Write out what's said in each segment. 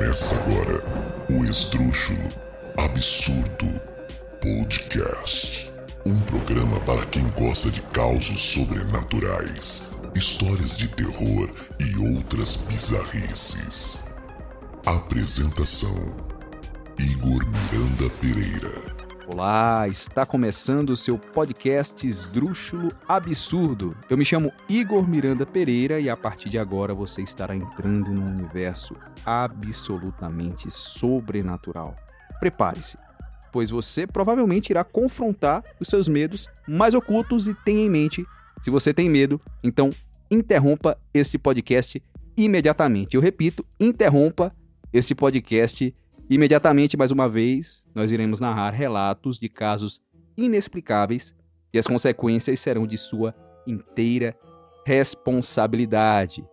Começa agora o Esdrúxulo Absurdo Podcast. Um programa para quem gosta de causos sobrenaturais, histórias de terror e outras bizarrices. Apresentação: Igor Miranda Pereira. Olá, está começando o seu podcast Esdrúxulo Absurdo. Eu me chamo Igor Miranda Pereira e a partir de agora você estará entrando num universo absolutamente sobrenatural. Prepare-se, pois você provavelmente irá confrontar os seus medos mais ocultos e tenha em mente, se você tem medo, então interrompa este podcast imediatamente. Eu repito, interrompa este podcast Imediatamente, mais uma vez, nós iremos narrar relatos de casos inexplicáveis e as consequências serão de sua inteira responsabilidade.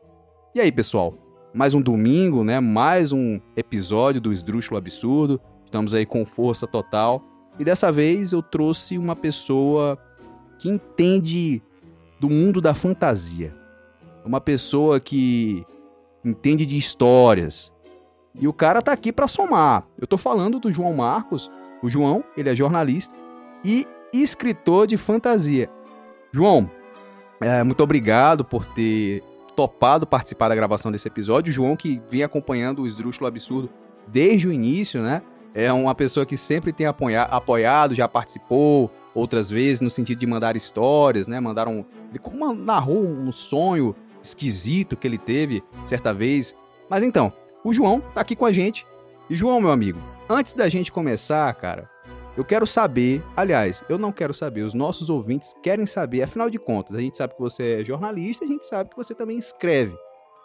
E aí, pessoal? Mais um domingo, né? Mais um episódio do Esdrúxulo Absurdo. Estamos aí com força total. E dessa vez eu trouxe uma pessoa que entende do mundo da fantasia. Uma pessoa que entende de histórias, e o cara tá aqui para somar. Eu tô falando do João Marcos. O João, ele é jornalista e escritor de fantasia. João, é, muito obrigado por ter topado participar da gravação desse episódio. O João, que vem acompanhando o Esdrúxulo Absurdo desde o início, né? É uma pessoa que sempre tem apoiado, já participou outras vezes no sentido de mandar histórias, né? Mandaram. Ele narrou um sonho esquisito que ele teve certa vez. Mas então, o João tá aqui com a gente. E João, meu amigo, antes da gente começar, cara, eu quero saber, aliás, eu não quero saber, os nossos ouvintes querem saber, afinal de contas, a gente sabe que você é jornalista, a gente sabe que você também escreve.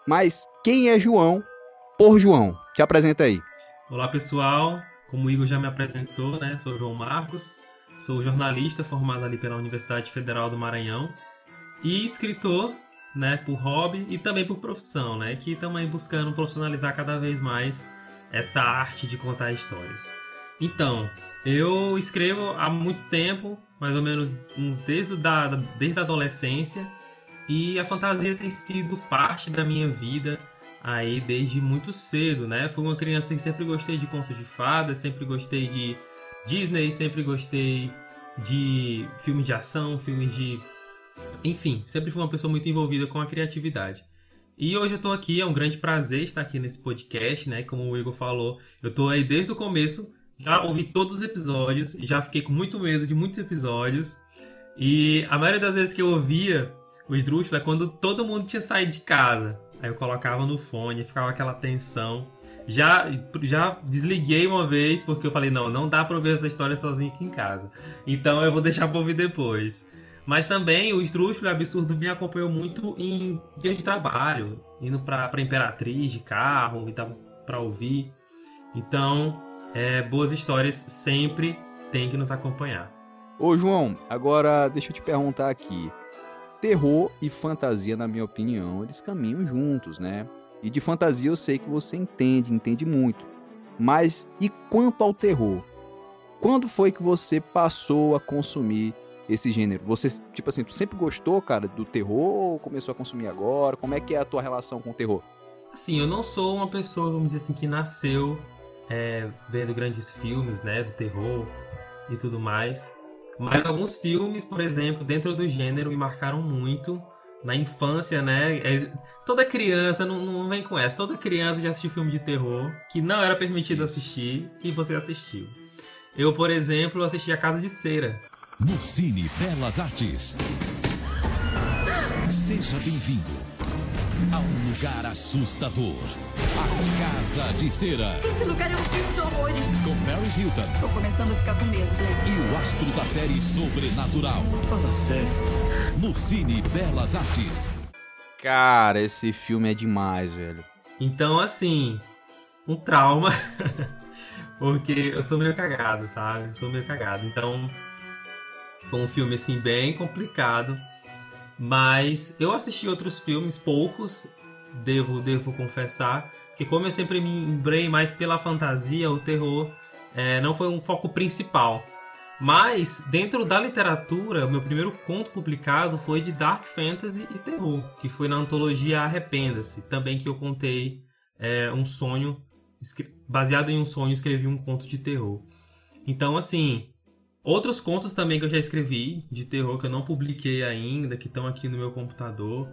Mas quem é João por João? Te apresenta aí. Olá, pessoal. Como o Igor já me apresentou, né? Sou João Marcos, sou jornalista formado ali pela Universidade Federal do Maranhão e escritor né, por hobby e também por profissão, né, que aí buscando profissionalizar cada vez mais essa arte de contar histórias. Então, eu escrevo há muito tempo, mais ou menos desde, da, desde a adolescência, e a fantasia tem sido parte da minha vida aí desde muito cedo, né? Fui uma criança que sempre gostei de contos de fadas, sempre gostei de Disney, sempre gostei de filmes de ação, filmes de enfim, sempre fui uma pessoa muito envolvida com a criatividade. E hoje eu tô aqui, é um grande prazer estar aqui nesse podcast, né? Como o Igor falou, eu tô aí desde o começo, já ouvi todos os episódios, já fiquei com muito medo de muitos episódios. E a maioria das vezes que eu ouvia o esdrúxulo é quando todo mundo tinha saído de casa. Aí eu colocava no fone, ficava aquela tensão. Já, já desliguei uma vez porque eu falei: não, não dá pra ouvir essa história sozinho aqui em casa. Então eu vou deixar pra ouvir depois. Mas também o Esdrúxulo Absurdo me acompanhou muito em dias de trabalho, indo pra Imperatriz de carro e tal, pra ouvir. Então, é, boas histórias sempre tem que nos acompanhar. Ô João, agora deixa eu te perguntar aqui. Terror e fantasia, na minha opinião, eles caminham juntos, né? E de fantasia eu sei que você entende, entende muito. Mas e quanto ao terror? Quando foi que você passou a consumir esse gênero? Você, tipo assim, tu sempre gostou, cara, do terror ou começou a consumir agora? Como é que é a tua relação com o terror? Assim, eu não sou uma pessoa, vamos dizer assim, que nasceu é, vendo grandes filmes, né, do terror e tudo mais. Mas alguns filmes, por exemplo, dentro do gênero me marcaram muito. Na infância, né? É, toda criança, não, não vem com essa, toda criança já assistiu filme de terror que não era permitido assistir e você assistiu. Eu, por exemplo, assisti A Casa de Cera, no Cine Belas Artes. Seja bem-vindo a um lugar assustador. A Casa de Cera. Esse lugar é um filme de horrores. Com Paris Hilton. Tô começando a ficar com medo, Blake. E o astro da série Sobrenatural. Fala sério. No Cine Belas Artes. Cara, esse filme é demais, velho. Então, assim, um trauma. Porque eu sou meio cagado, sabe? Eu sou meio cagado. Então, foi um filme assim bem complicado, mas eu assisti outros filmes, poucos, devo devo confessar, que como eu sempre me lembrei mais pela fantasia, o terror é, não foi um foco principal. Mas dentro da literatura, o meu primeiro conto publicado foi de dark fantasy e terror, que foi na antologia Arrependa-se, também que eu contei é, um sonho baseado em um sonho, escrevi um conto de terror. Então, assim, outros contos também que eu já escrevi de terror que eu não publiquei ainda, que estão aqui no meu computador.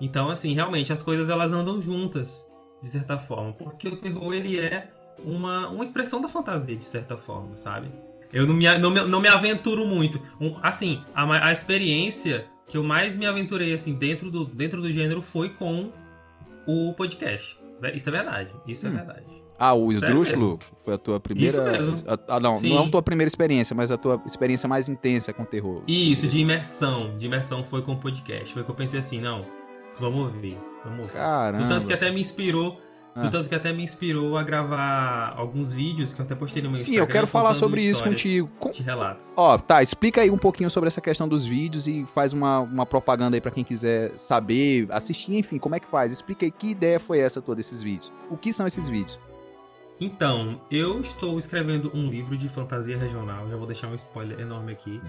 Então, assim, realmente as coisas elas andam juntas, de certa forma, porque o terror ele é uma, uma expressão da fantasia, de certa forma, sabe? Eu não me, não me, não me aventuro muito. Um, assim, a, a experiência que eu mais me aventurei assim dentro do, dentro do gênero foi com o podcast. Isso é verdade. Isso Hum. é verdade. Ah, o Sério Esdrúxulo foi a tua primeira. A- Ah, não, Sim. não a tua primeira experiência, mas a tua experiência mais intensa com terror. Isso, de imersão. De imersão foi com o podcast. Foi que eu pensei assim, não, vamos ouvir. Vamos ouvir. Caramba. Do tanto que até me inspirou. Do Ah. tanto que até me inspirou a gravar alguns vídeos que eu até postei no meu Sim, Instagram. eu quero falar sobre isso contigo. Com- De relatos. Ó, tá, explica aí um pouquinho sobre essa questão dos vídeos e faz uma, uma propaganda aí pra quem quiser saber, assistir, enfim, como é que faz? Explica aí que ideia foi essa toda desses vídeos. O que são esses vídeos? Então, eu estou escrevendo um livro de fantasia regional, já vou deixar um spoiler enorme aqui.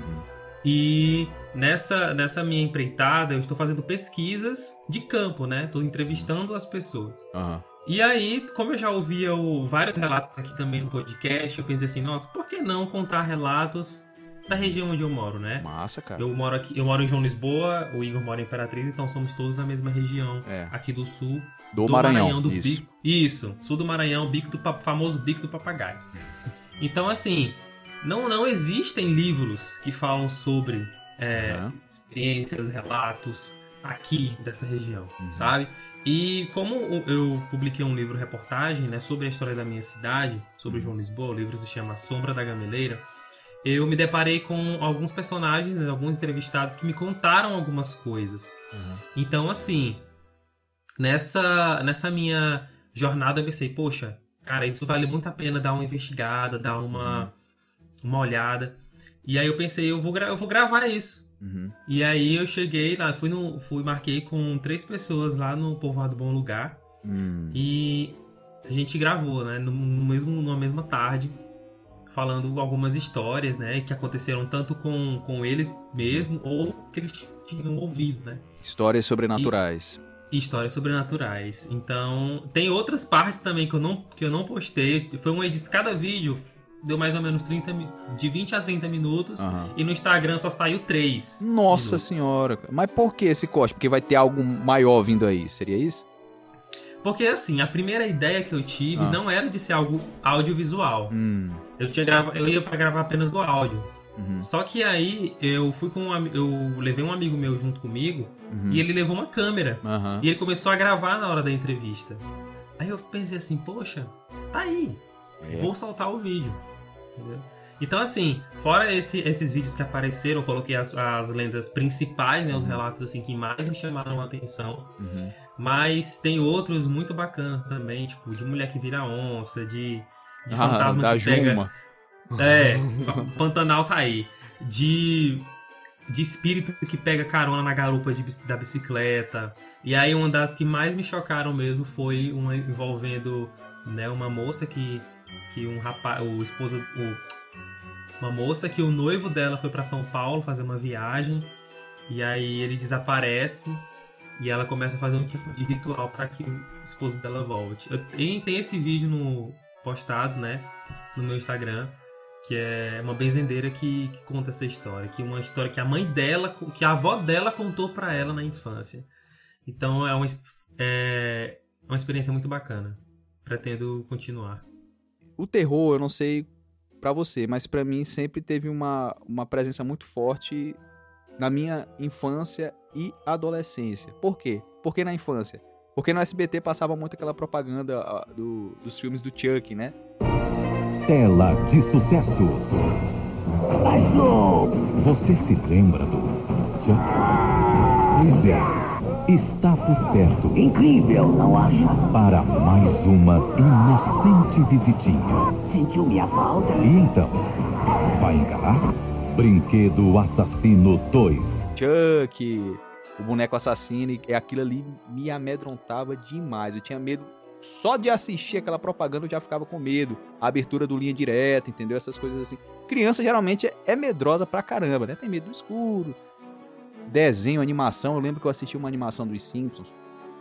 E nessa, nessa minha empreitada, eu estou fazendo pesquisas de campo, né? Estou entrevistando as pessoas. Aham. E aí, como eu já ouvia o- vários relatos aqui também no podcast, eu pensei assim, nossa, por que não contar relatos da região onde eu moro, né? Massa, cara. Eu moro aqui, eu moro em João Lisboa, o Igor mora em Imperatriz, então somos todos da mesma região É, aqui do sul do, Maranhão, do isso. bico. Isso, sul do Maranhão, bico do famoso bico do papagaio. Então, assim, não, não existem livros que falam sobre é, Aham. experiências, relatos aqui dessa região, Uhum. sabe? E como eu publiquei um livro reportagem, né, sobre a história da minha cidade, sobre João Lisboa, o livro se chama Sombra da Gameleira, eu me deparei com alguns personagens, né, alguns entrevistados que me contaram algumas coisas. Uhum. Então, assim, nessa, nessa minha jornada eu pensei, poxa, cara, isso vale muito a pena dar uma investigada, dar uma, uma olhada. E aí eu pensei, eu vou, eu vou gravar isso. Uhum. E aí eu cheguei lá, fui, no, fui marquei com três pessoas lá no Povoado Bom Lugar. Hum. E a gente gravou, né? No, no mesmo, numa mesma tarde, falando algumas histórias, né? Que aconteceram tanto com, com eles mesmo ou que eles tinham ouvido, né? Histórias sobrenaturais. Histórias sobrenaturais. Então, tem outras partes também que eu não, que eu não postei. Foi uma edição. Cada vídeo deu mais ou menos 30, mi- de 20 a 30 minutos. Aham. E no Instagram só saiu 3. Nossa senhora. cara. Mas por que esse corte? Porque vai ter algo maior vindo aí, seria isso? Porque assim, a primeira ideia que eu tive Ah. não era de ser algo audiovisual. Hum. Eu, tinha grava... eu ia pra gravar apenas o áudio. Uhum. Só que aí eu fui com um, eu levei um amigo meu junto comigo Uhum. e ele levou uma câmera. Aham. E ele começou a gravar na hora da entrevista. Aí eu pensei assim, poxa, tá aí. É. Vou soltar o vídeo. Entendeu? Então, assim, fora esse- esses vídeos que apareceram, eu coloquei as, as lendas principais, né? Os relatos assim que mais me chamaram a atenção. Uhum. Mas tem outros muito bacanas também, tipo, de mulher que vira onça, de, de Ah, fantasma da que pega. Juma. É, Pantanal tá aí. De, de espírito que pega carona na garupa de da bicicleta. E aí uma das que mais me chocaram mesmo foi uma envolvendo né, uma moça que, que um rapaz, o esposo, o, uma moça que o noivo dela foi pra São Paulo fazer uma viagem. E aí ele desaparece e ela começa a fazer um tipo de ritual para que o esposo dela volte. Eu, e tem esse vídeo no postado, né, no meu Instagram, que é uma benzendeira que, que conta essa história, que é uma história que a mãe dela, que a avó dela contou para ela na infância. Então é uma, é uma experiência muito bacana. Pretendo continuar. O terror, eu não sei pra você, mas pra mim sempre teve uma, uma presença muito forte na minha infância e adolescência. Por quê? Por que na infância? Porque no SBT passava muito aquela propaganda do- dos filmes do Chuck, né? Tela de sucessos. Você se lembra do Chuck? Pois é, está por perto. Incrível, não acha? Para mais uma inocente visitinha. Sentiu minha falta? E então, vai encarar? Brinquedo Assassino 2. Chuck, o boneco assassino, e aquilo ali me amedrontava demais. Eu tinha medo. Só de assistir aquela propaganda eu já ficava com medo. A abertura do linha direta, entendeu? Essas coisas assim. Criança geralmente é- é medrosa pra caramba, né? Tem medo do escuro. Desenho, animação. Eu lembro que eu assisti uma animação dos Simpsons.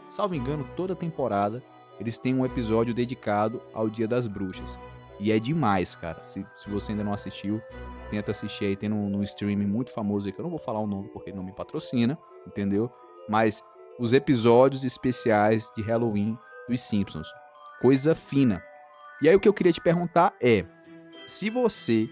Salvo engano, toda temporada eles têm um episódio dedicado ao Dia das Bruxas. E é demais, cara. Se, se você ainda não assistiu, tenta assistir aí. Tem num, num streaming muito famoso aí, que eu não vou falar o nome porque ele não me patrocina, entendeu? Mas os episódios especiais de Halloween dos Simpsons. Coisa fina. E aí o que eu queria te perguntar é: se você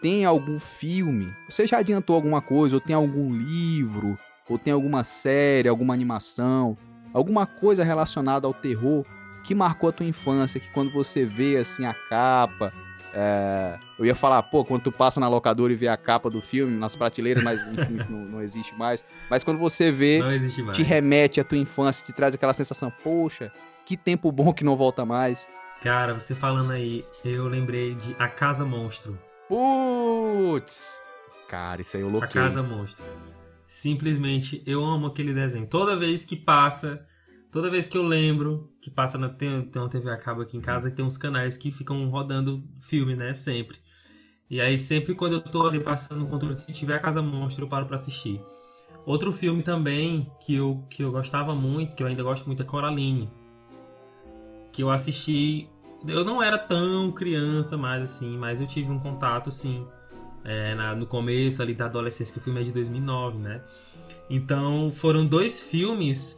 tem algum filme, você já adiantou alguma coisa, ou tem algum livro, ou tem alguma série, alguma animação, alguma coisa relacionada ao terror que marcou a tua infância, que quando você vê assim a capa, é, eu ia falar, pô, quando tu passa na locadora e vê a capa do filme nas prateleiras, mas enfim, isso não, não existe mais. Mas quando você vê, te remete à tua infância, te traz aquela sensação, poxa, que tempo bom que não volta mais. Cara, você falando aí, eu lembrei de A Casa Monstro. Putz! Cara, isso aí eu A loquei. Casa Monstro. Simplesmente, eu amo aquele desenho. Toda vez que passa, toda vez que eu lembro que passa na tem, tem uma TV a cabo aqui em casa e tem uns canais que ficam rodando filme, né, sempre. E aí sempre quando eu tô ali passando no controle, se tiver a Casa Monstro, eu paro pra assistir. Outro filme também que eu, que eu gostava muito, que eu ainda gosto muito, é Coraline. Que eu assisti. Eu não era tão criança mais assim, mas eu tive um contato, sim. é, na- no começo ali da adolescência, que o filme é de 2009, né? Então foram dois filmes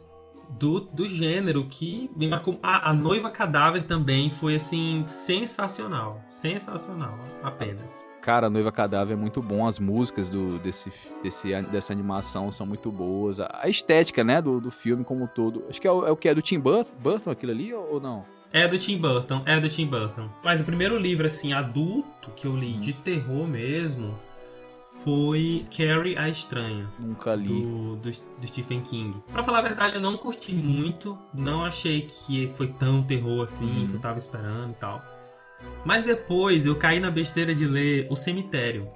do, do gênero que me marcou. A, a Noiva Cadáver também foi assim, sensacional. Sensacional, apenas. Cara, Noiva Cadáver é muito bom, as músicas do, desse, desse, dessa animação são muito boas. A a estética, né, do, do filme como um todo. Acho que é o, é o que? É do Tim Burton, aquilo ali ou, ou não? É do Tim Burton, é do Tim Burton. Mas o primeiro livro, assim, adulto que eu li de terror mesmo foi Carrie a Estranha. Nunca li. do, do, do Stephen King. Pra falar a verdade, eu não curti muito. Não achei que foi tão terror assim Uhum. que eu tava esperando e tal. Mas depois eu caí na besteira de ler O Cemitério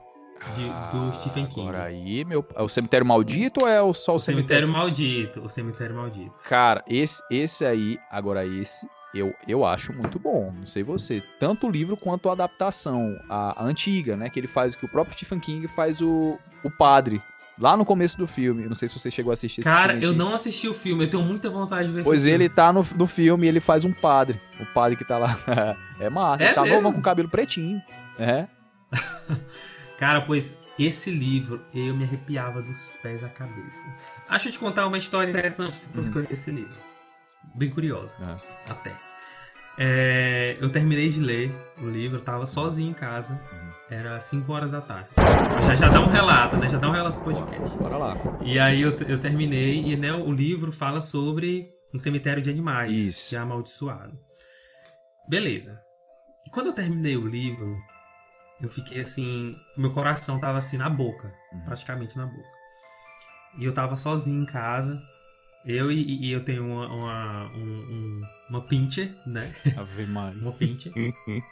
de- do Stephen King. Ah, Agora aí, meu. É o Cemitério Maldito ou é o só o, O Cemitério Maldito. O Cemitério Maldito. Cara, esse, esse aí, agora esse, eu, eu acho muito bom. Não sei você. Tanto o livro quanto a adaptação, a, a antiga, né? Que ele faz, que o próprio Stephen King faz o, o padre. Lá no começo do filme. Não sei se você chegou a assistir esse Cara, filme eu antigo. não assisti o filme. Eu tenho muita vontade de ver Pois esse filme. ele tá no, no filme e ele faz um padre. O padre que tá lá. é massa. É ele tá mesmo? novo com cabelo pretinho. É. Cara, pois esse livro eu me arrepiava dos pés à cabeça. Acho eu te contar uma história interessante depois que eu li esse livro. Bem curiosa, Ah. até. É, eu terminei de ler o livro, tava sozinho em casa, era 5 horas da tarde. Já, já dá um relato, né? Já dá um relato pro podcast. Bora lá. E aí eu, eu terminei, e né, o livro fala sobre um cemitério de animais, Isso. que é amaldiçoado. Beleza. E quando eu terminei o livro, eu fiquei assim. Meu coração tava assim na boca, praticamente na boca. E eu tava sozinho em casa. Eu e, e eu tenho uma, uma, um- um- uma pincher, né? Ave Maria. Uma pincher.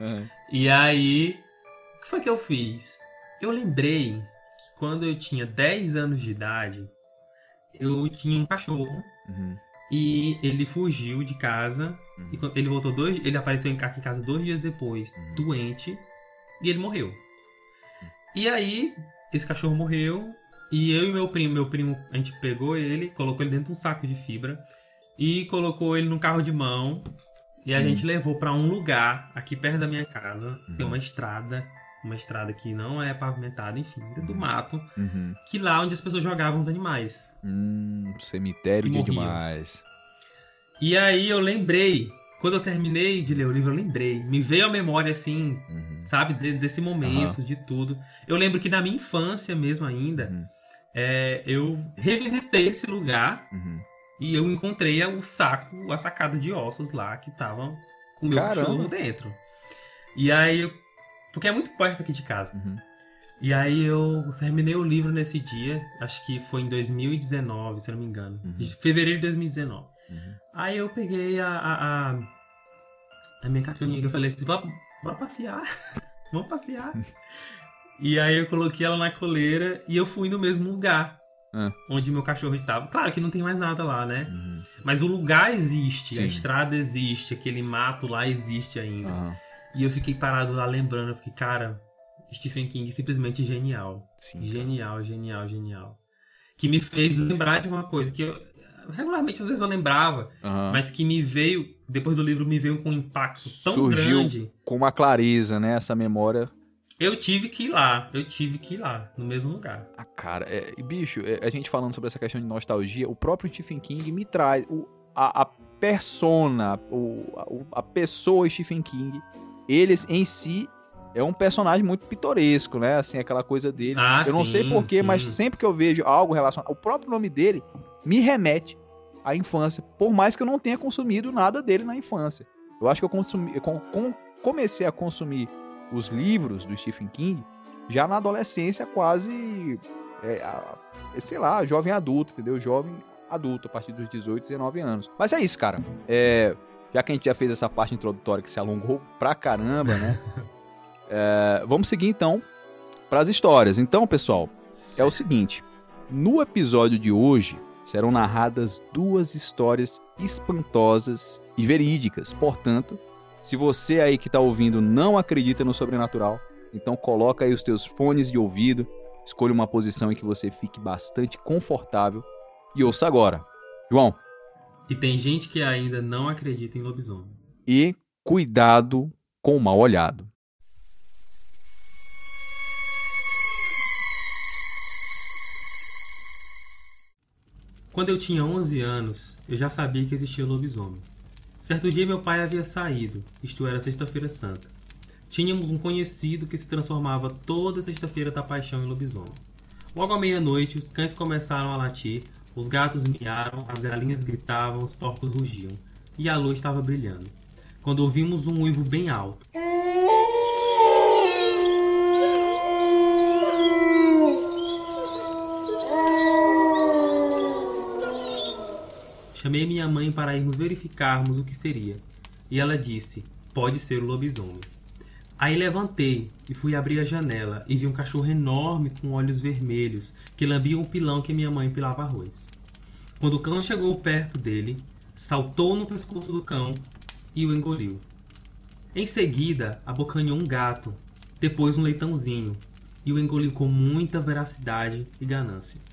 É. E aí, o que foi que eu fiz? Eu lembrei que quando eu tinha 10 anos de idade, eu tinha um cachorro Uhum. e ele fugiu de casa. Uhum. E quando ele voltou dois, ele apareceu em- aqui em casa dois dias depois, Uhum. doente, e ele morreu. E aí, esse cachorro morreu e eu e meu primo, meu primo, a gente pegou ele, colocou ele dentro de um saco de fibra e colocou ele num carro de mão. E a Hum. gente levou pra um lugar aqui perto da minha casa, tem Uhum. uma estrada, uma estrada que não é pavimentada, enfim, dentro do Uhum. mato, Uhum. que lá onde as pessoas jogavam os animais. Hum, cemitério de demais. E aí eu lembrei, quando eu terminei de ler o livro, eu lembrei, me veio à memória assim, Uhum. sabe, de- desse momento, de tudo. Eu lembro que na minha infância mesmo ainda, Uhum. É, eu revisitei esse lugar Uhum. e eu encontrei o saco, a sacada de ossos lá que estavam com o meu Caramba. cachorro dentro. E aí, porque é muito perto aqui de casa. Uhum. E aí eu terminei o livro nesse dia, acho que foi em 2019, se não me engano. Uhum. De fevereiro de 2019. Uhum. Aí eu peguei a, a, a, a minha cachorrinha e eu falei assim, bora passear, vamos passear. e aí eu coloquei ela na coleira e eu fui no mesmo lugar Ah. onde meu cachorro estava. Claro que não tem mais nada lá, né? Uhum. Mas o lugar existe, Sim. a estrada existe, aquele mato lá existe ainda. Aham. E eu fiquei parado lá lembrando, eu fiquei, cara, Stephen King simplesmente genial. Sim. Genial, genial, genial. Que me fez lembrar de uma coisa que eu, regularmente às vezes eu lembrava, Aham. mas que me veio, depois do livro me veio com um impacto tão Surgiu grande. com uma clareza, né? Essa memória. Eu tive que ir lá, eu tive que ir lá, no mesmo lugar. Ah, cara, é, e bicho, é, a gente falando sobre essa questão de nostalgia, o próprio Stephen King me traz o, a, a persona, o, a, a pessoa Stephen King, ele em si é um personagem muito pitoresco, né? Assim, aquela coisa dele. Ah, eu não sim, sei porquê, mas sempre que eu vejo algo relacionado. O próprio nome dele me remete à infância, por mais que eu não tenha consumido nada dele na infância. Eu acho que eu, consumi, eu com- com- comecei a consumir os livros do Stephen King já na adolescência, quase. é, a- sei lá, jovem adulto, entendeu? Jovem adulto, a partir dos 18, 19 anos. Mas é isso, cara. É, já que a gente já fez essa parte introdutória que se alongou pra caramba, né? É, vamos seguir então para as histórias. Então, pessoal, é o seguinte: no episódio de hoje serão narradas duas histórias espantosas e verídicas. Portanto, se você aí que tá ouvindo não acredita no sobrenatural, então coloca aí os teus fones de ouvido, escolha uma posição em que você fique bastante confortável e ouça agora. João, E tem gente que ainda não acredita em lobisomem. e cuidado com o mal olhado. Quando eu tinha 11 anos, eu já sabia que existia lobisomem. Certo dia meu pai havia saído, isto era sexta-feira santa. Tínhamos um conhecido que se transformava toda sexta-feira da paixão em lobisomem. Logo à meia-noite, os cães começaram a latir, os gatos miaram, as galinhas gritavam, os porcos rugiam, e a lua estava brilhando. Quando ouvimos um uivo bem alto. Chamei minha mãe para irmos verificarmos o que seria. E ela disse: Pode ser o lobisomem. Aí levantei e fui abrir a janela e vi um cachorro enorme com olhos vermelhos que lambia um pilão que minha mãe pilava arroz. Quando o cão chegou perto dele, saltou no pescoço do cão e o engoliu. Em seguida, abocanhou um gato, depois um leitãozinho e o engoliu com muita veracidade e ganância.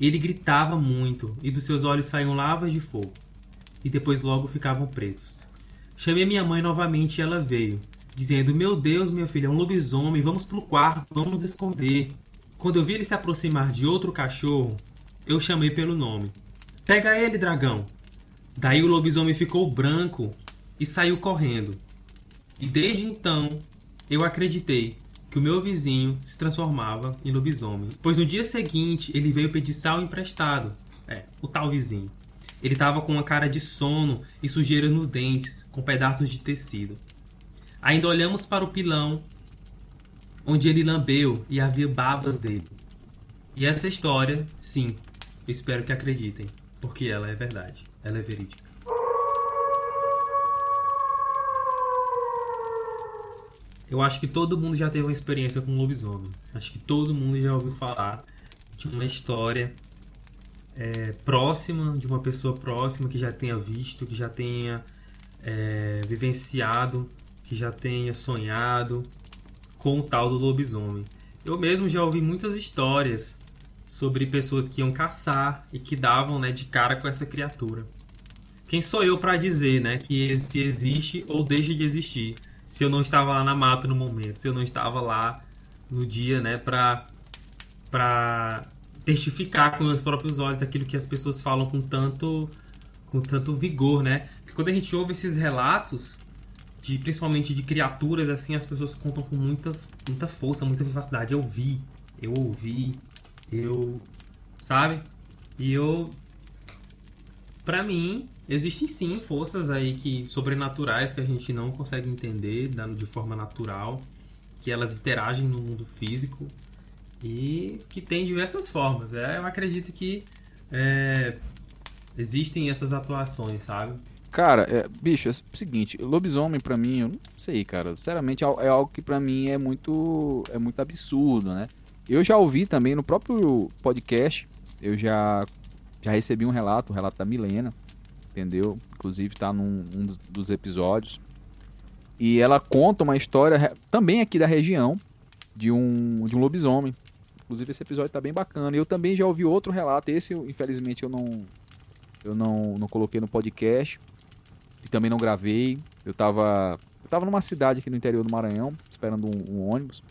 Ele gritava muito e dos seus olhos saíam lavas de fogo, e depois logo ficavam pretos. Chamei minha mãe novamente e ela veio, dizendo: Meu Deus, minha filha, é um lobisomem, vamos pro quarto, vamos nos esconder. Quando eu vi ele se aproximar de outro cachorro, eu chamei pelo nome: Pega ele, dragão! Daí o lobisomem ficou branco e saiu correndo. E desde então eu acreditei que o meu vizinho se transformava em lobisomem. Pois no dia seguinte ele veio pedir sal emprestado. É, o tal vizinho. Ele estava com uma cara de sono e sujeira nos dentes, com pedaços de tecido. Ainda olhamos para o pilão onde ele lambeu e havia babas dele. E essa história, sim, eu espero que acreditem, porque ela é verdade, ela é verídica. Eu acho que todo mundo já teve uma experiência com lobisomem. Acho que todo mundo já ouviu falar de uma história é, próxima, de uma pessoa próxima que já tenha visto, que já tenha é, vivenciado, que já tenha sonhado com o tal do lobisomem. Eu mesmo já ouvi muitas histórias sobre pessoas que iam caçar e que davam né, de cara com essa criatura. Quem sou eu para dizer né, que se existe ou deixa de existir? Se eu não estava lá na mata no momento, se eu não estava lá no dia né, para para testificar com meus próprios olhos aquilo que as pessoas falam com tanto com tanto vigor, né? Porque quando a gente ouve esses relatos de principalmente de criaturas assim, as pessoas contam com muita muita força, muita vivacidade. Eu vi, eu ouvi, eu sabe? E eu Pra mim, existem sim forças aí que sobrenaturais que a gente não consegue entender de forma natural, que elas interagem no mundo físico e que tem diversas formas. É, eu acredito que é, existem essas atuações, sabe? Cara, é, bicho, é o seguinte, lobisomem pra mim, eu não sei, cara. Sinceramente, é é algo que pra mim é muito é muito absurdo, né? Eu já ouvi também no próprio podcast, eu já já recebi um relato, o relato da Milena, entendeu? Inclusive tá num um dos, episódios. E ela conta uma história também aqui da região de um de um lobisomem. Inclusive esse episódio tá bem bacana. Eu também já ouvi outro relato, esse infelizmente eu não eu não, não coloquei no podcast e também não gravei. Eu tava, eu tava numa cidade aqui no interior do Maranhão, esperando um, um ônibus.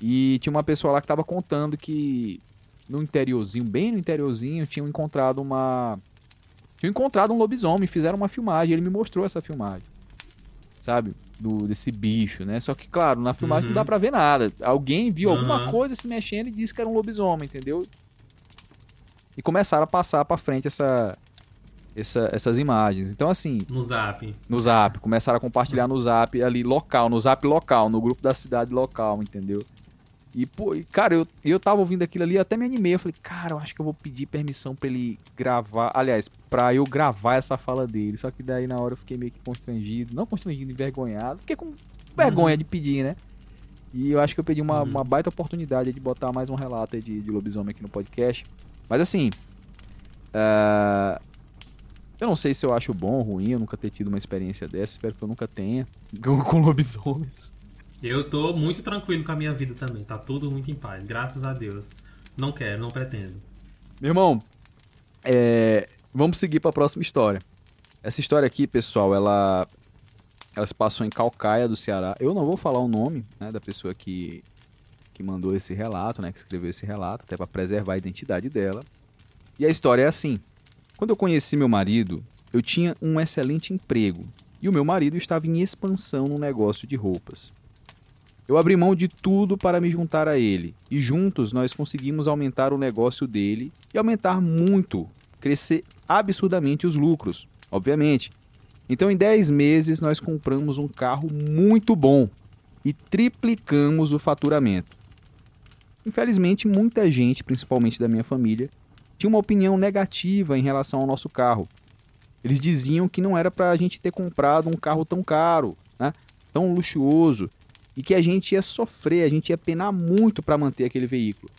E tinha uma pessoa lá que tava contando que no interiorzinho, bem no interiorzinho, tinham encontrado uma. Tinham encontrado um lobisomem, fizeram uma filmagem. Ele me mostrou essa filmagem. Sabe? Do, desse bicho, né? Só que, claro, na filmagem Uhum. não dá pra ver nada. Alguém viu alguma Aham. coisa se mexendo e disse que era um lobisomem, entendeu? E começaram a passar pra frente essa, essa- essas imagens. Então, assim, No zap. no zap, começaram a compartilhar no zap ali local, no zap local, no grupo da cidade local, entendeu? E, pô, e, cara, eu, eu tava ouvindo aquilo ali, eu até me animei. Eu falei, cara, eu acho que eu vou pedir permissão pra ele gravar. Aliás, pra eu gravar essa fala dele. Só que daí na hora eu fiquei meio que constrangido. Não constrangido, envergonhado. Fiquei com vergonha de pedir, né? E eu acho que eu pedi uma, Uhum. uma baita oportunidade de botar mais um relato de, de lobisomem aqui no podcast. Mas assim. é, Eu não sei se eu acho bom ou ruim, eu nunca ter tido uma experiência dessa. Espero que eu nunca tenha. Com, com lobisomens. Eu tô muito tranquilo com a minha vida também. Tá tudo muito em paz, graças a Deus. Não quero, não pretendo. Meu irmão, é, vamos seguir para a próxima história. Essa história aqui, pessoal, ela, ela se passou em Calcaia, do Ceará. Eu não vou falar o nome né, da pessoa que, que mandou esse relato, né, que escreveu esse relato, até para preservar a identidade dela. E a história é assim: quando eu conheci meu marido, eu tinha um excelente emprego e o meu marido estava em expansão no negócio de roupas. Eu abri mão de tudo para me juntar a ele, e juntos nós conseguimos aumentar o negócio dele e aumentar muito, crescer absurdamente os lucros, obviamente. Então, em 10 meses, nós compramos um carro muito bom e triplicamos o faturamento. Infelizmente, muita gente, principalmente da minha família, tinha uma opinião negativa em relação ao nosso carro. Eles diziam que não era para a gente ter comprado um carro tão caro, né? tão luxuoso, e que a gente ia sofrer, a gente ia penar muito para manter aquele veículo.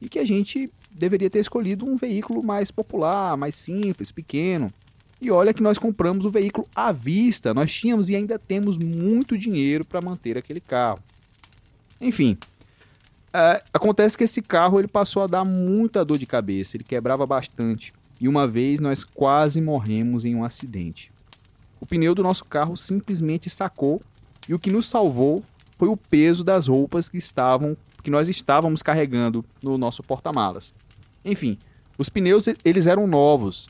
E que a gente deveria ter escolhido um veículo mais popular, mais simples, pequeno. E olha que nós compramos o veículo à vista, nós tínhamos e ainda temos muito dinheiro para manter aquele carro. Enfim, é, acontece que esse carro ele passou a dar muita dor de cabeça, ele quebrava bastante. E uma vez nós quase morremos em um acidente. O pneu do nosso carro simplesmente sacou e o que nos salvou foi o peso das roupas que estavam que nós estávamos carregando no nosso porta-malas. Enfim, os pneus eles eram novos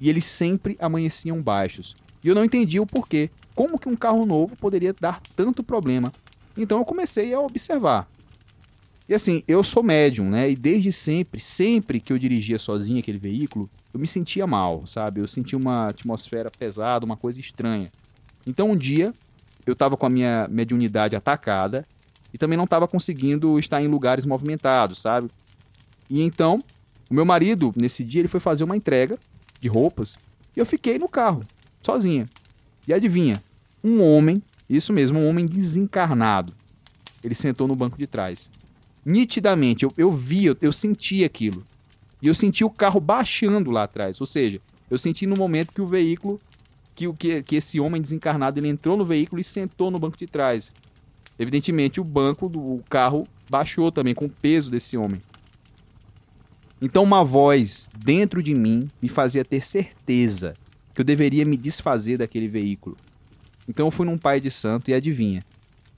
e eles sempre amanheciam baixos. E eu não entendia o porquê. Como que um carro novo poderia dar tanto problema? Então eu comecei a observar. E assim, eu sou médium, né? E desde sempre, sempre que eu dirigia sozinho aquele veículo, eu me sentia mal, sabe? Eu sentia uma atmosfera pesada, uma coisa estranha. Então um dia eu estava com a minha mediunidade atacada e também não estava conseguindo estar em lugares movimentados, sabe? E então, o meu marido, nesse dia, ele foi fazer uma entrega de roupas e eu fiquei no carro, sozinha. E adivinha? Um homem, isso mesmo, um homem desencarnado. Ele sentou no banco de trás. Nitidamente, eu, eu vi, eu, eu senti aquilo. E eu senti o carro baixando lá atrás. Ou seja, eu senti no momento que o veículo que, o- que, que esse homem desencarnado ele entrou no veículo e sentou no banco de trás. Evidentemente, o banco do carro baixou também com o peso desse homem. Então, uma voz dentro de mim me fazia ter certeza que eu deveria me desfazer daquele veículo. Então, eu fui num pai de santo e adivinha?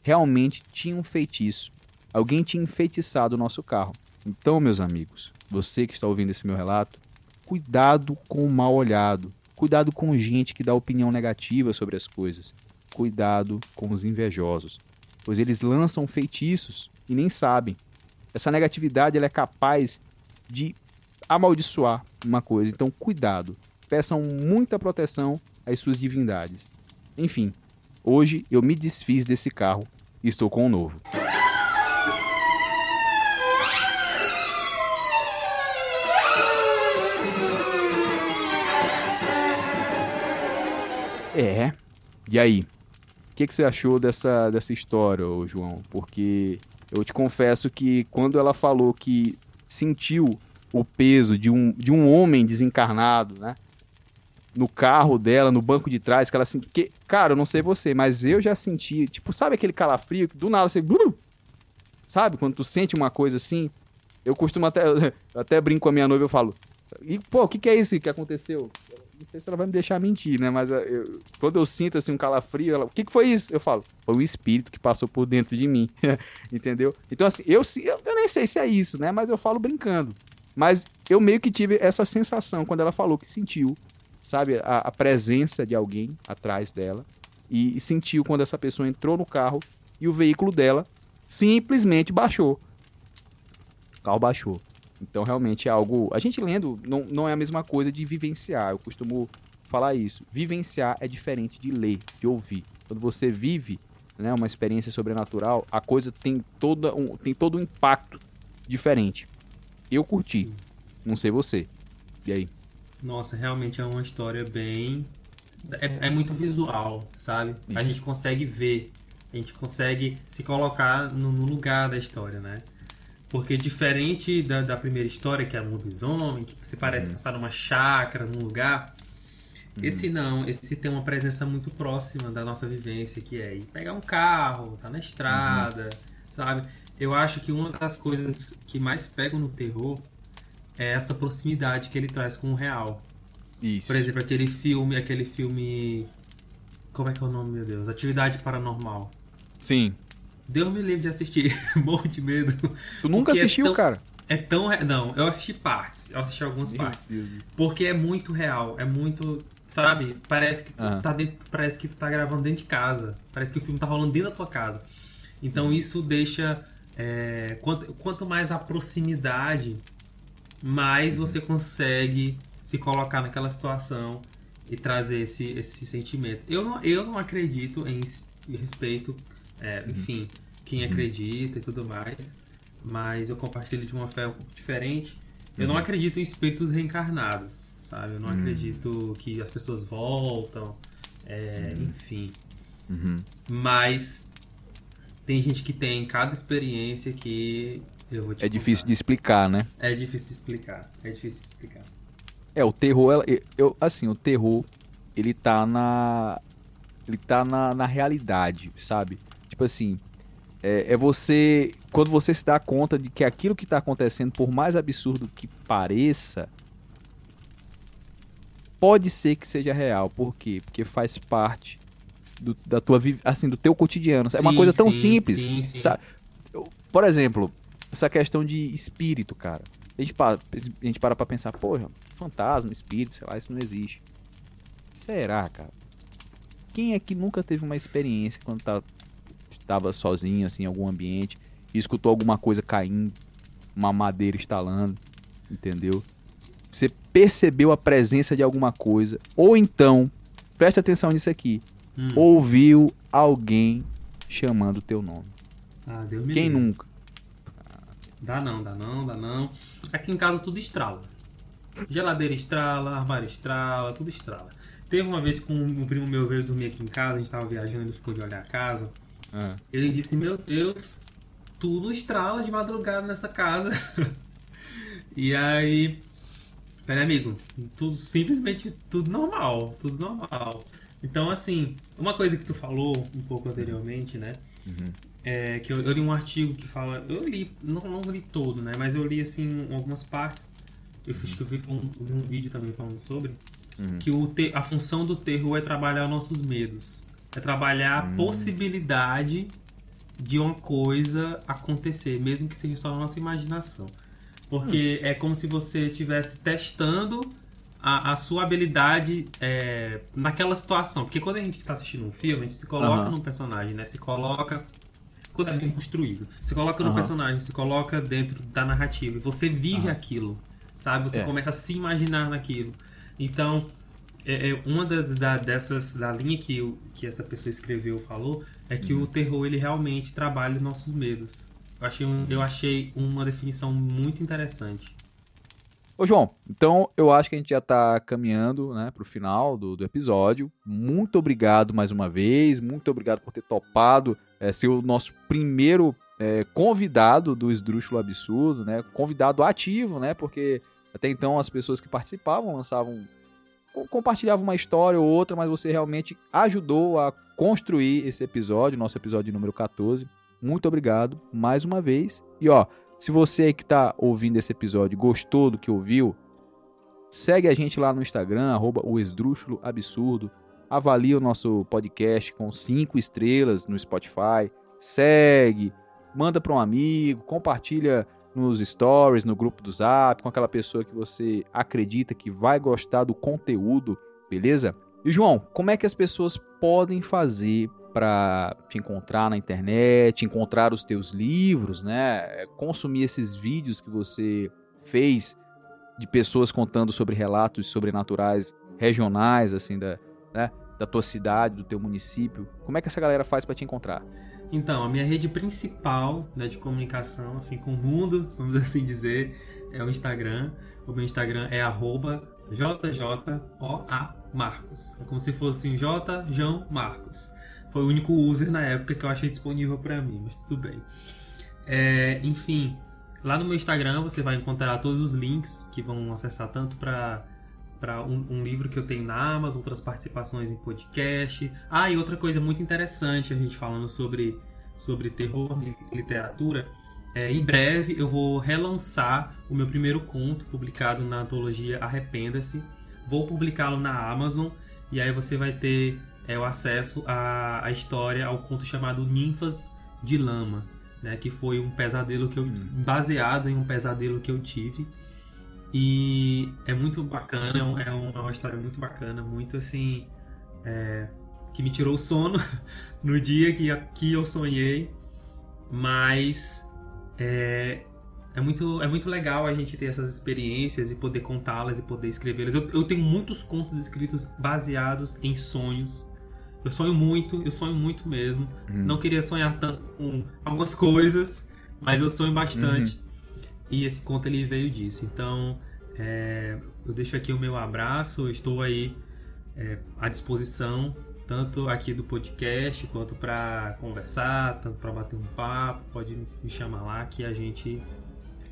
Realmente tinha um feitiço. Alguém tinha enfeitiçado o nosso carro. Então, meus amigos, você que está ouvindo esse meu relato, cuidado com o mal olhado. Cuidado com gente que dá opinião negativa sobre as coisas. Cuidado com os invejosos, pois eles lançam feitiços e nem sabem. Essa negatividade ela é capaz de amaldiçoar uma coisa. Então, cuidado. Peçam muita proteção às suas divindades. Enfim, hoje eu me desfiz desse carro e estou com um novo. É. E aí? O que, que você achou dessa, dessa história, João? Porque eu te confesso que quando ela falou que sentiu o peso de um, de um homem desencarnado, né? No carro dela, no banco de trás, que ela sentiu. Que, cara, eu não sei você, mas eu já senti, tipo, sabe aquele calafrio que do nada você. Sabe? Quando tu sente uma coisa assim. Eu costumo até. Eu até brinco com a minha noiva, eu falo. E, pô, o que, que é isso que aconteceu? Não sei se ela vai me deixar mentir, né? Mas eu- quando eu sinto assim um calafrio, ela, o que, que foi isso? Eu falo, foi o espírito que passou por dentro de mim, entendeu? Então assim, eu, eu, eu nem sei se é isso, né? Mas eu falo brincando. Mas eu meio que tive essa sensação quando ela falou que sentiu, sabe, a, a presença de alguém atrás dela e, e sentiu quando essa pessoa entrou no carro e o veículo dela simplesmente baixou. O carro baixou. Então, realmente é algo. A gente lendo não, não é a mesma coisa de vivenciar. Eu costumo falar isso. Vivenciar é diferente de ler, de ouvir. Quando você vive né, uma experiência sobrenatural, a coisa tem, toda um, tem todo um impacto diferente. Eu curti. Não sei você. E aí? Nossa, realmente é uma história bem. É, é muito visual, sabe? A Isso. gente consegue ver, a gente consegue se colocar no, no lugar da história, né? Porque diferente da, da primeira história, que é um lobisomem, que você parece passar numa chácara, num lugar. Esse não, esse tem uma presença muito próxima da nossa vivência, que é ir pegar um carro, tá na estrada, sabe? Eu acho que uma das coisas que mais pegam no terror é essa proximidade que ele traz com o real. Isso. Por exemplo, aquele filme, aquele filme. Como é que é o nome, meu Deus? Atividade Paranormal. Sim. Deus me livre de assistir, morro de medo. Tu nunca Porque é assistiu, tão- cara? É tão. Não, eu assisti partes. Eu assisti algumas partes. Porque é muito real. É muito. Sabe? Parece que tu Aham. tá dentro. Parece que tu tá gravando dentro de casa. Parece que o filme tá rolando dentro da tua casa. Então isso deixa. é, quanto, quanto mais a proximidade, mais você consegue se colocar naquela situação e trazer esse, esse sentimento. Eu não, eu não acredito em respeito, é, enfim, quem acredita e tudo mais, mas eu compartilho de uma fé um pouco diferente. Eu não acredito em espíritos reencarnados, sabe? Eu não acredito que as pessoas voltam, é, enfim. Mas tem gente que tem cada experiência que eu vou te É difícil contar. de explicar, né? É difícil de explicar. É difícil de explicar. É, o terror, eu, assim, o terror, ele tá na. Ele tá na, na realidade, sabe? Tipo assim, é, é você. Quando você se dá conta de que aquilo que tá acontecendo, por mais absurdo que pareça, pode ser que seja real. Por quê? Porque faz parte do, da tua assim, do teu cotidiano. é uma Sim, coisa tão sim, simples. sim, sim. sabe? Eu- por exemplo, essa questão de espírito, cara. A gente para, a gente para pra pensar, porra, fantasma, espírito, sei lá, isso não existe. Será, cara? Quem é que nunca teve uma experiência quando tá, estava sozinho, assim, em algum ambiente, e escutou alguma coisa caindo, uma madeira estalando, entendeu? Você percebeu a presença de alguma coisa, ou então, presta atenção nisso aqui, Hum. ouviu alguém chamando o teu nome. Ah, Deus Quem nunca? Dá não, dá não, dá não. Aqui em casa tudo estrala. Geladeira estrala, armário estrala, tudo estrala. Teve uma vez que um, um primo meu veio dormir aqui em casa, a gente tava viajando, ele ficou de olhar a casa. Ah. Ele disse, meu Deus, tudo estrala de madrugada nessa casa. e aí, pera amigo, tudo simplesmente tudo normal, tudo normal. Então assim, uma coisa que tu falou um pouco anteriormente, né? É que eu, eu li um artigo que fala, eu li, não, não li todo, né? Mas eu li assim algumas partes. Eu fiz que eu vi um, um vídeo também falando sobre que o te- a função do terror é trabalhar nossos medos, é trabalhar a possibilidade de uma coisa acontecer, mesmo que seja só na nossa imaginação. Porque é como se você estivesse testando a, a sua habilidade é, naquela situação. Porque quando a gente está assistindo um filme, a gente se coloca Aham. num personagem, né? Se coloca. Quando é bem construído. Se coloca no Aham. personagem, se coloca dentro da narrativa. E você vive aquilo. Sabe? Você É. começa a se imaginar naquilo. Então, é, é, uma da, da- dessas da linha que, o- que essa pessoa escreveu falou é que o terror ele realmente trabalha os nossos medos. Eu achei, um- eu achei uma definição muito interessante. Ô, João, então eu acho que a gente já tá caminhando, né, pro final do, do episódio. Muito obrigado mais uma vez, muito obrigado por ter topado é, ser o nosso primeiro é, convidado do Esdrúxulo Absurdo, né, convidado ativo, né, porque até então as pessoas que participavam lançavam, co- compartilhavam uma história ou outra, mas você realmente ajudou a construir esse episódio, nosso episódio número 14. Muito obrigado mais uma vez. E ó, se você que tá ouvindo esse episódio gostou do que ouviu, Segue a gente lá no Instagram, arroba o Esdrúxulo Absurdo. Avalie o nosso podcast com cinco estrelas no Spotify. Segue, manda para um amigo, compartilha nos stories, no grupo do Zap, com aquela pessoa que você acredita que vai gostar do conteúdo, beleza? E João, como é que as pessoas podem fazer para te encontrar na internet, encontrar os teus livros, né? Consumir esses vídeos que você fez de pessoas contando sobre relatos sobrenaturais regionais, assim, da, né? da tua cidade, do teu município. Como é que essa galera faz para te encontrar? Então, a minha rede principal né, de comunicação, assim, com o mundo, vamos assim dizer, é o Instagram. O meu Instagram é JJOAMarcos. É como se fosse um J, João Marcos. Foi o único user na época que eu achei disponível para mim, mas tudo bem. É, enfim, lá no meu Instagram você vai encontrar todos os links que vão acessar tanto para para um, um, livro que eu tenho na Amazon, outras participações em podcast. Ah, e outra coisa muito interessante, a gente falando sobre, sobre terror e literatura. É, em breve eu vou relançar o meu primeiro conto publicado na antologia Arrependa-se. Vou publicá-lo na Amazon e aí você vai ter é, o acesso à, à história, ao conto chamado Ninfas de Lama, né, que foi um pesadelo que eu hum. baseado em um pesadelo que eu tive e é muito bacana, é, um, é uma história muito bacana, muito assim. É, que me tirou o sono no dia que, que eu sonhei, mas é, é, muito, é muito legal a gente ter essas experiências e poder contá-las e poder escrevê-las. Eu, eu tenho muitos contos escritos baseados em sonhos. Eu sonho muito, eu sonho muito mesmo. Uhum. Não queria sonhar tanto com algumas coisas, mas eu sonho bastante. Uhum. E esse conto ele veio disso. Então, é, eu deixo aqui o meu abraço. Estou aí é, à disposição, tanto aqui do podcast quanto para conversar, tanto para bater um papo. Pode me chamar lá que a gente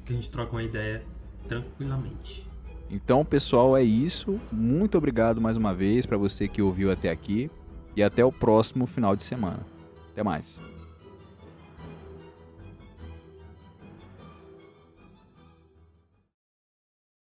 que a gente troca uma ideia tranquilamente. Então, pessoal, é isso. Muito obrigado mais uma vez para você que ouviu até aqui e até o próximo final de semana. Até mais.